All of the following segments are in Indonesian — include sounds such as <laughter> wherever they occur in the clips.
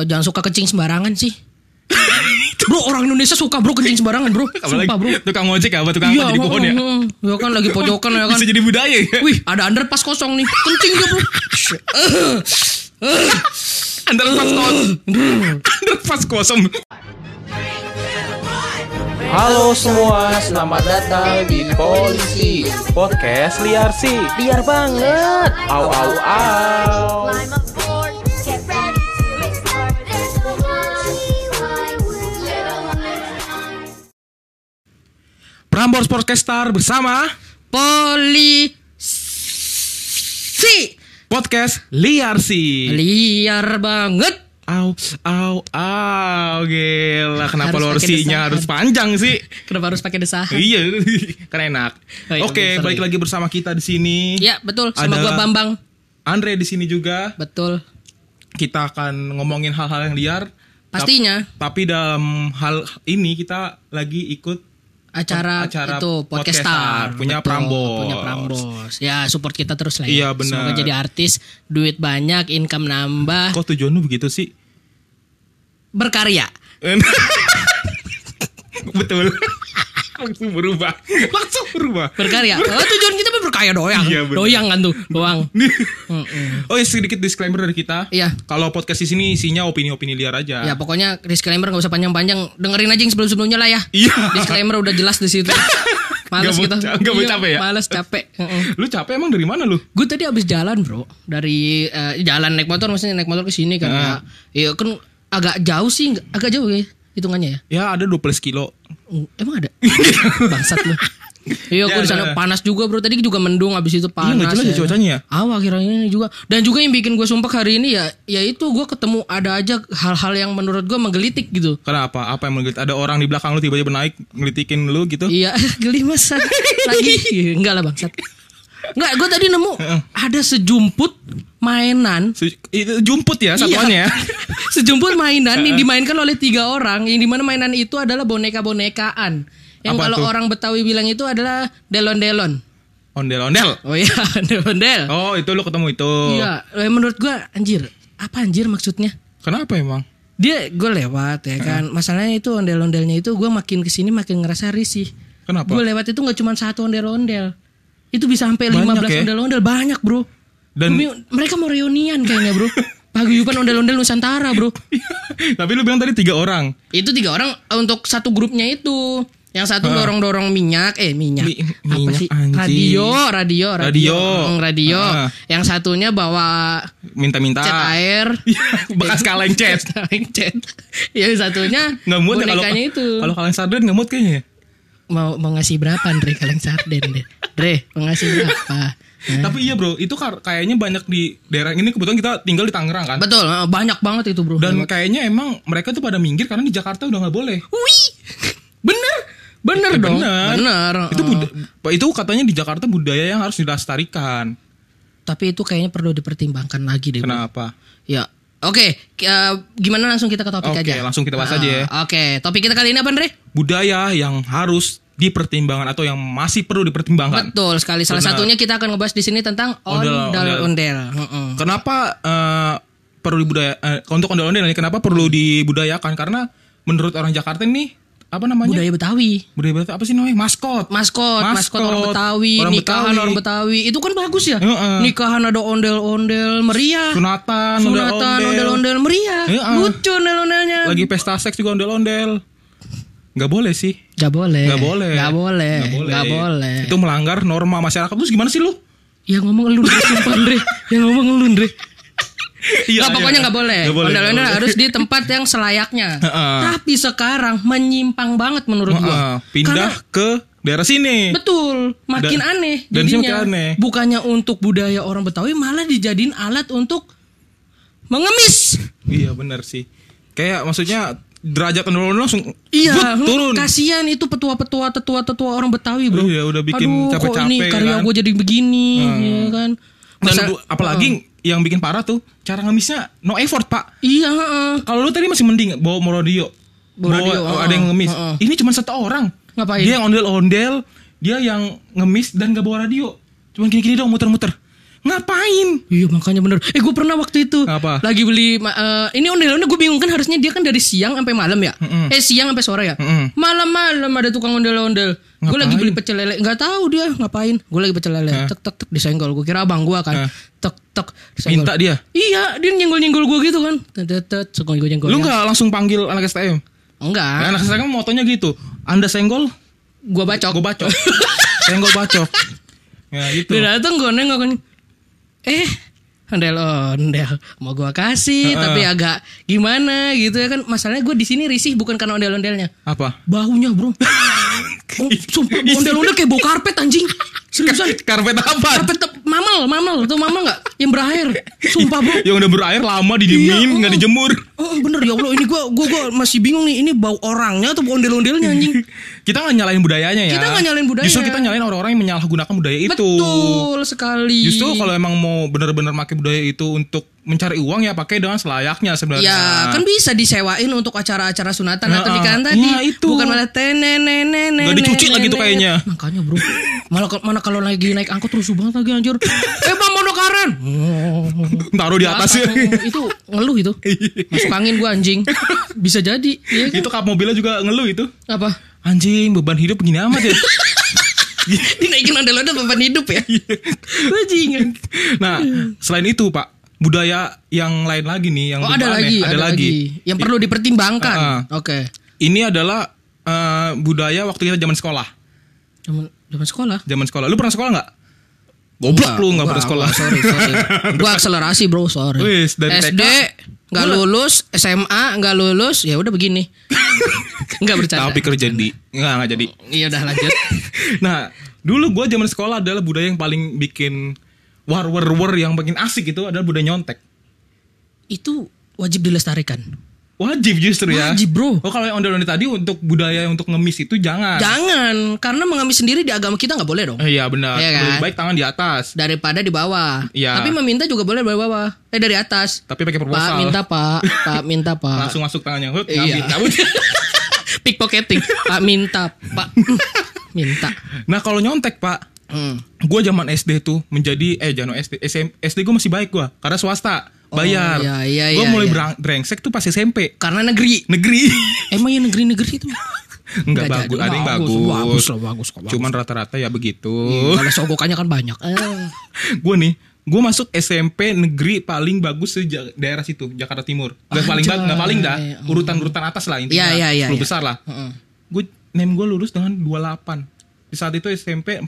eh, jangan suka kencing sembarangan sih. bro orang Indonesia suka bro kencing sembarangan bro. Sumpah bro. tukang ojek apa tukang Iya, apa jadi pohon ya. ya kan lagi pojokan ya kan. Bisa jadi budaya ya. Wih, ada underpass kosong nih. Kencing dia, Bro. Underpass kosong. Underpass kosong. Halo semua, selamat datang di Polisi Podcast Liar sih Liar banget Au au au Prambors Podcaster bersama Polisi. podcast Liar sih. Liar banget. Au au au gila kenapa Harus lo pakai harusnya desahan. harus panjang sih? Kenapa harus pakai desahan? iya, <laughs> kan enak. Oh iya, Oke, sorry. balik lagi bersama kita di sini. Ya, betul. Sama Ada- gua Bambang. Andre di sini juga. Betul. Kita akan ngomongin hal-hal yang liar. Pastinya. Tap- Tapi dalam hal ini kita lagi ikut Acara, Acara itu podcastar, podcastar punya Betul, Prambors. punya Prambors ya support kita terus lah Iya, ya benar. semoga jadi artis duit banyak income nambah Kok tujuan lu begitu sih? berkarya <laughs> Betul. <laughs> Langsung berubah. Langsung berubah. berkarya oh, tujuan kita berkarya doang Iya, doang kan tuh doang <laughs> Oh ya sedikit disclaimer dari kita. Iya. Kalau podcast di sini isinya opini-opini liar aja. Ya pokoknya disclaimer gak usah panjang-panjang Dengerin aja yang sebelum-sebelumnya lah ya Iya. Disclaimer udah jelas di situ <laughs> Males Nggak kita ca- nggak mau capek ya? Males capek. Lu capek emang dari mana lu? Gue tadi abis jalan bro Dari eh, jalan naik motor Maksudnya naik motor ke sini kan Ah. ya, Iya kan agak jauh sih nggak- Agak jauh ya hitungannya ya Ya ada 12 kilo. Mm, Emang ada? <laughs> Bangsat lu Iya Ya, gue di sana ada. panas juga bro Tadi juga mendung abis itu panas nggak jelas ya cuacanya ya? Awal akhirnya ini juga Dan juga yang bikin gue sumpah hari ini ya Ya itu gue ketemu ada aja hal-hal yang menurut gue menggelitik gitu Kenapa? Apa yang menggigit? Ada orang di belakang lu tiba-tiba naik ngelitikin lu gitu? Iya, <laughs> geli masa lagi. <laughs> Enggak lah bangsat. Enggak, gue tadi nemu ada sejumput mainan. Su- Itu jumput ya satuannya ya. Iya. <laughs> sejumput mainan yang <laughs> dimainkan oleh tiga orang. Yang di mana mainan itu adalah boneka-bonekaan. Yang Apa kalau tuh? orang Betawi bilang itu adalah delon-delon. Ondel-ondel. Oh iya, <laughs> ondel-ondel. Oh, itu lu ketemu itu. Iya, eh, menurut gue anjir. Apa anjir maksudnya? Kenapa emang? Dia gue lewat ya kan. Masalahnya itu ondel-ondelnya itu gue makin ke sini makin ngerasa risih. Kenapa? Gue lewat itu nggak cuma satu ondel-ondel. Itu bisa sampai Banyak 15 ya? ondel-ondel banyak, Bro. Dan Demi- mereka mau reunian kayaknya, Bro. Paguyuban ondel-ondel Nusantara, Bro. <laughs> tapi lu bilang tadi tiga orang. Itu tiga orang untuk satu grupnya itu. Yang satu dorong-dorong minyak, eh minyak. Mi- Apa minyak, sih? anjing. Radio, radio, radio. Radio. Hmm, radio. Ah. Yang satunya bawa Minta-minta. cat air. <laughs> Bekas kaleng cat. <laughs> Kaleng cat. Yang satunya Nggak mood ya kalau itu. kalau kaleng sarden nggak mood kayaknya. mau mau ngasih berapa Andre kaleng sarden deh. Dre, mau ngasih berapa? Hah? Tapi iya bro, itu kayaknya banyak di daerah ini kebetulan kita tinggal di Tangerang kan. Betul, banyak banget itu, Bro. Dan kayaknya emang mereka tuh pada minggir karena di Jakarta udah nggak boleh. Wih. Bener. Bener Eh, dong. bener. Bener. Itu itu katanya di Jakarta budaya yang harus dilestarikan. Tapi itu kayaknya perlu dipertimbangkan lagi deh. Bro. Kenapa? Ya. Oke, k- eh, gimana langsung kita ke topik Oke, aja? langsung kita bahas aja ya. Oke, topik kita kali ini apa, Andre? Budaya yang harus dipertimbangkan atau yang masih perlu dipertimbangkan. Betul sekali. Salah Benar. satunya kita akan ngebahas di sini tentang Ondel- ondel-ondel. Heeh. Kenapa eh, perlu dibudaya eh, untuk ondel-ondel ini kenapa perlu dibudayakan? Karena menurut orang Jakarta ini apa namanya? Budaya Betawi. Budaya Betawi apa sih namanya? Maskot. Maskot, maskot, Maskot. orang Betawi, Orang nikahan Betawi. orang Betawi. Itu kan bagus ya. Heeh. Nikahan ada ondel-ondel meriah. Sunatan, Sunatan, ondel-ondel meriah. Heeh. Lucu ondel-ondelnya. Lagi pesta seks juga ondel-ondel. Gak boleh sih. Gak boleh. Gak boleh. Gak boleh. Gak boleh. Itu melanggar norma masyarakat. Terus gimana sih lu? Yang ngomong lu Dre, sumpah Dre. Yang ngomong lu Dre. Iya, Nggak, pokoknya iya. nggak boleh. Nggak boleh, nggak boleh. harus di tempat yang selayaknya. <laughs> Tapi sekarang menyimpang banget menurut gua. pindah Karena- ke daerah sini. Betul, makin Dan- aneh dan jadinya. aneh. Bukannya untuk budaya orang Betawi malah dijadiin alat untuk mengemis. Iya benar sih. Kayak maksudnya derajat ondel-ondel langsung Iya, but, turun. Kasihan itu petua-petua tetua-tetua orang Betawi, Bro. Iya, udah bikin capek-capek, ini karya kan? gue jadi begini, ya kan. Dan Masa- bu- apalagi yang bikin parah tuh cara ngemisnya no effort pak. Iya, heeh. Kalau lu tadi masih mending bawa mau radio, Bawa radio, oh, heeh, ada yang ngemis. heeh. Ini cuma satu orang. Ngapain? Dia yang ondel-ondel, dia yang ngemis dan gak bawa radio. Cuman gini-gini dong muter-muter. Ngapain? Iya makanya bener. Eh gue pernah waktu itu Apa? lagi beli eh, ini ondel-ondel gue bingung kan harusnya dia kan dari siang sampai malam ya. Mm-mm. Eh siang sampai sore ya. Malam-malam ada tukang ondel-ondel. Gue lagi beli pecel lele, nggak tahu dia ngapain. Gue lagi pecel lele, Hah? tek tek tek disenggol. Gue kira abang gue kan. Hah? Tek tek disenggol. Minta dia. Iya, dia nyenggol-nyenggol gue gitu kan. Tet tet gue nyenggol. Lu nggak langsung panggil anak STM? Enggak. Nah, anak STM kan motonya gitu. Anda senggol, Gue bacok. gue bacok. <laughs> senggol bacok. Ya gitu. Dia datang gue nengok kan. Eh, ondel ondel mau gue kasih Heeh. tapi agak gimana gitu ya kan masalahnya gue di sini risih bukan karena ondel ondelnya Apa? baunya bro sumpah ondel ondel kayak bau karpet anjing seriusan Karpet apa? karpet mamel mamel tuh mamel nggak yang berair sumpah bro Yang udah berair lama didiemin, Iya, oh. dijemur. oh bener ya allah ini gue gue gue masih bingung nih ini bau orangnya atau bau ondel ondelnya anjing Kita nggak nyalain budayanya ya. Kita nggak nyalain budaya. Justru kita nyalain orang-orang yang menyalahgunakan budaya itu. betul sekali Justru kalau emang mau benar-benar pakai budaya itu untuk mencari uang ya pakai dengan selayaknya sebenarnya. Ya kan bisa disewain untuk acara-acara sunatan atau nikahan tadi. ya, itu. Bukan malah tenenenenen. Nggak dicuci lagi tuh kayaknya. Makanya bro. Malah mana kalau lagi naik angkot rusuh banget lagi anjir. eh bang mau karen. <laughs> Taruh di atas ya. itu ngeluh itu. Masuk angin gua anjing. Bisa jadi. Iya kan? itu kap mobilnya juga ngeluh itu. Apa? Anjing beban hidup begini amat ya. <laughs> Dinaikin ondel-ondel beban hidup ya. Bajingan. nah, selain itu Pak, budaya yang lain lagi nih yang Oh ada aneh, lagi, ada, lagi. Yang perlu dipertimbangkan. Ah, Oke. Ini adalah eh, budaya waktu kita zaman sekolah. Zaman zaman sekolah. Zaman sekolah. Lu pernah sekolah nggak? Goblok lu nggak pernah sekolah. Sorry, sorry. <laughs> Gua akselerasi, Bro, sorry. Wis, dari SD nggak lulus, SMA nggak lulus, ya udah begini. <laughs> Nggak bercanda. Tapi kerja di nggak nggak jadi. Iya udah lanjut. <laughs> nah, dulu gua zaman sekolah adalah budaya yang paling bikin war war war yang bikin asik itu adalah budaya nyontek. Itu wajib dilestarikan. Wajib justru ya. Wajib, bro. Oh kalau yang ondel-ondel tadi untuk budaya untuk ngemis itu jangan. Jangan, karena mengemis sendiri di agama kita nggak boleh dong. Eh, Iya benar. Iya kan? Lebih baik tangan di atas. Daripada di bawah. Iya. Tapi meminta juga boleh dari bawah. Eh dari atas. Tapi pakai proposal. Pak minta pak, Pak minta pak. Langsung masuk tangannya. Hut, Iya. cabut. <laughs> Pickpocketing. Pak minta, Pak <laughs> minta. nah kalau nyontek pak, Hmm. gue zaman SD tuh menjadi eh jangan SD SM, SD gue masih baik gue karena swasta bayar. iya, iya, gue iya, mulai iya. brengsek tuh pas SMP Karena negeri. negeri. <laughs> Emang ya negeri-negeri itu <laughs> Enggak Nggak bagus, ada yang Bagus, bagus. bagus bagus kok, bagus. Cuman rata-rata ya begitu. Kalau sogokannya kan banyak. <laughs> Eh. gue nih, gue masuk SMP negeri paling bagus di daerah situ, Jakarta Timur. Gak paling Anjay. ba- nggak paling dah, urutan-urutan atas lah intinya. Iya, iya, iya, 10 iya. besar lah. Heeh. Gue name gue lulus dengan 28. Di saat itu SMP 40.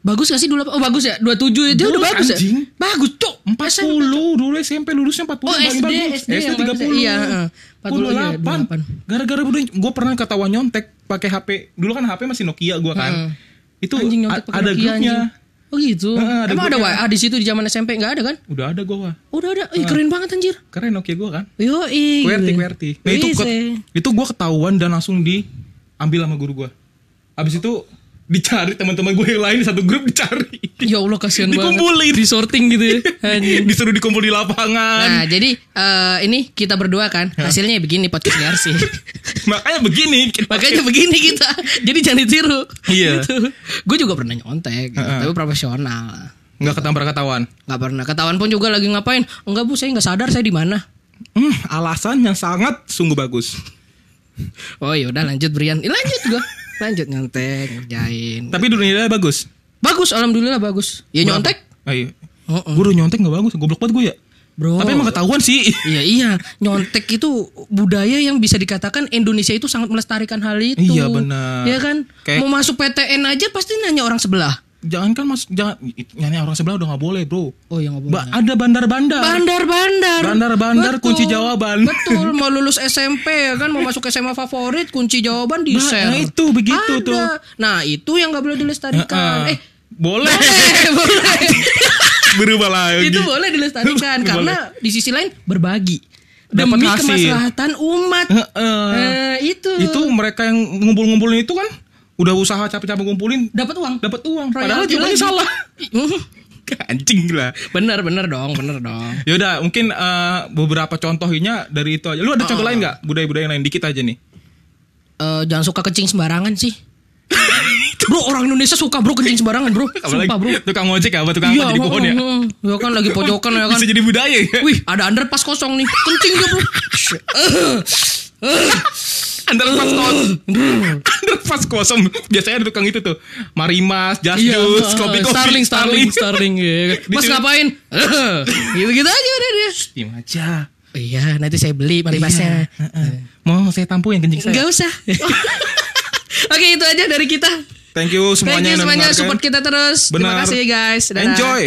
Bagus gak sih dulu? Oh bagus ya. 27 itu udah Bagus, bagus anjing. ya. Bagus cok. 40 dulu SMP lulusnya 40 Oh, SD, bagus. SD bagus ya. Iya, heeh. 40 iya, 28. Gara-gara udah gue pernah ketahuan nyontek pakai HP. Dulu kan HP masih Nokia gue kan. Heeh. Itu Anjing nyontek ada Nokia, grupnya. anjing. Oh gitu. Heeh, ada Emang ada. WA di situ di zaman SMP nggak ada kan? Udah ada gue wah. Udah ada. Ih, keren banget anjir. Keren Nokia gue kan. Yo, ih. QWERTY, QWERTY. Nah itu Wih, ke, itu gue ketahuan dan langsung diambil sama guru gue. Abis itu dicari teman-teman gue yang lain di satu grup dicari. Ya Allah kasihan banget. Dikumpulin. Di sorting gitu ya. <laughs> Disuruh dikumpul di lapangan. Nah, jadi eh, ini kita berdua kan hasilnya begini podcast sih. <laughs> Makanya begini. Makanya begini kita. Jadi jangan ditiru. Iya. Gue juga pernah nyontek, gitu. Tapi profesional. nggak ketampar ketahuan. Nggak pernah ketahuan pun juga lagi ngapain? Enggak bu, saya nggak sadar saya di mana. Hmm, alasan yang sangat sungguh bagus. Oh ya udah lanjut Brian. Eh, lanjut gua. <laughs> Lanjut nyontek, ngerjain. Tapi dunia bagus. Bagus, alhamdulillah bagus. Ya nyontek. Ayo. Heeh. Gue udah nyontek nggak bagus, goblok banget gue ya. Bro. Tapi emang ketahuan sih. <laughs> Iya iya, nyontek itu budaya yang bisa dikatakan Indonesia itu sangat melestarikan hal itu. Iya, benar. Iya kan? Kayak- Mau masuk PTN aja pasti nanya orang sebelah. Jangan kan mas, jangan nyanyi orang sebelah udah nggak boleh bro. Oh boleh. Ba- ada bandar-bandar. Bandar-bandar. Bandar-bandar, Betul. kunci jawaban. Betul, <laughs> mau lulus SMP ya kan, mau masuk SMA favorit, kunci jawaban di Nah, share. nah, itu, begitu Ada. tuh. Nah, itu yang nggak boleh dilestarikan. Heeh. Eh, boleh. boleh, <laughs> boleh. Berubah lagi. itu boleh dilestarikan <laughs> Boleh. karena di sisi lain berbagi Dapat demi hasil. kemaslahatan umat. Heeh. Eh, itu. Itu mereka yang ngumpul-ngumpulin itu kan udah usaha capek-capek ngumpulin dapat uang. dapat uang. Padahal jawabannya lagi. salah. <laughs> Anjing lah. bener bener dong, bener dong. Ya udah, mungkin eh, beberapa contohnya dari itu aja. Lu ada contoh lain nggak budaya-budaya yang lain dikit aja nih? Eh, jangan suka kecing sembarangan sih. <laughs> Bro orang Indonesia suka bro kencing sembarangan bro. Apalagi Sumpah bro. tukang ojek apa tukang apa jadi pohon ya. Ya kan lagi pojokan ya kan. Bisa jadi budaya ya. Wih ada underpass kosong nih. Kencing dia bro. <laughs> Underpass <gasps> kosong. Underpass kosong. Biasanya ada tukang itu tuh. Marimas, Just Iya, Juice, heeh. kopi-kopi. Starling, Starling, Starling. iya. <laughs> Mas ngapain? <laughs> Gitu-gitu aja udah dia. Diam aja. Iya, nanti saya beli marimasnya. Heeh. Mau saya tampung yang kencing saya. Enggak usah. <laughs> Oke, itu aja dari kita. Thank you Thank semuanya you yang semuanya support kita terus. Terima Benar. kasih guys. Dadah. Enjoy.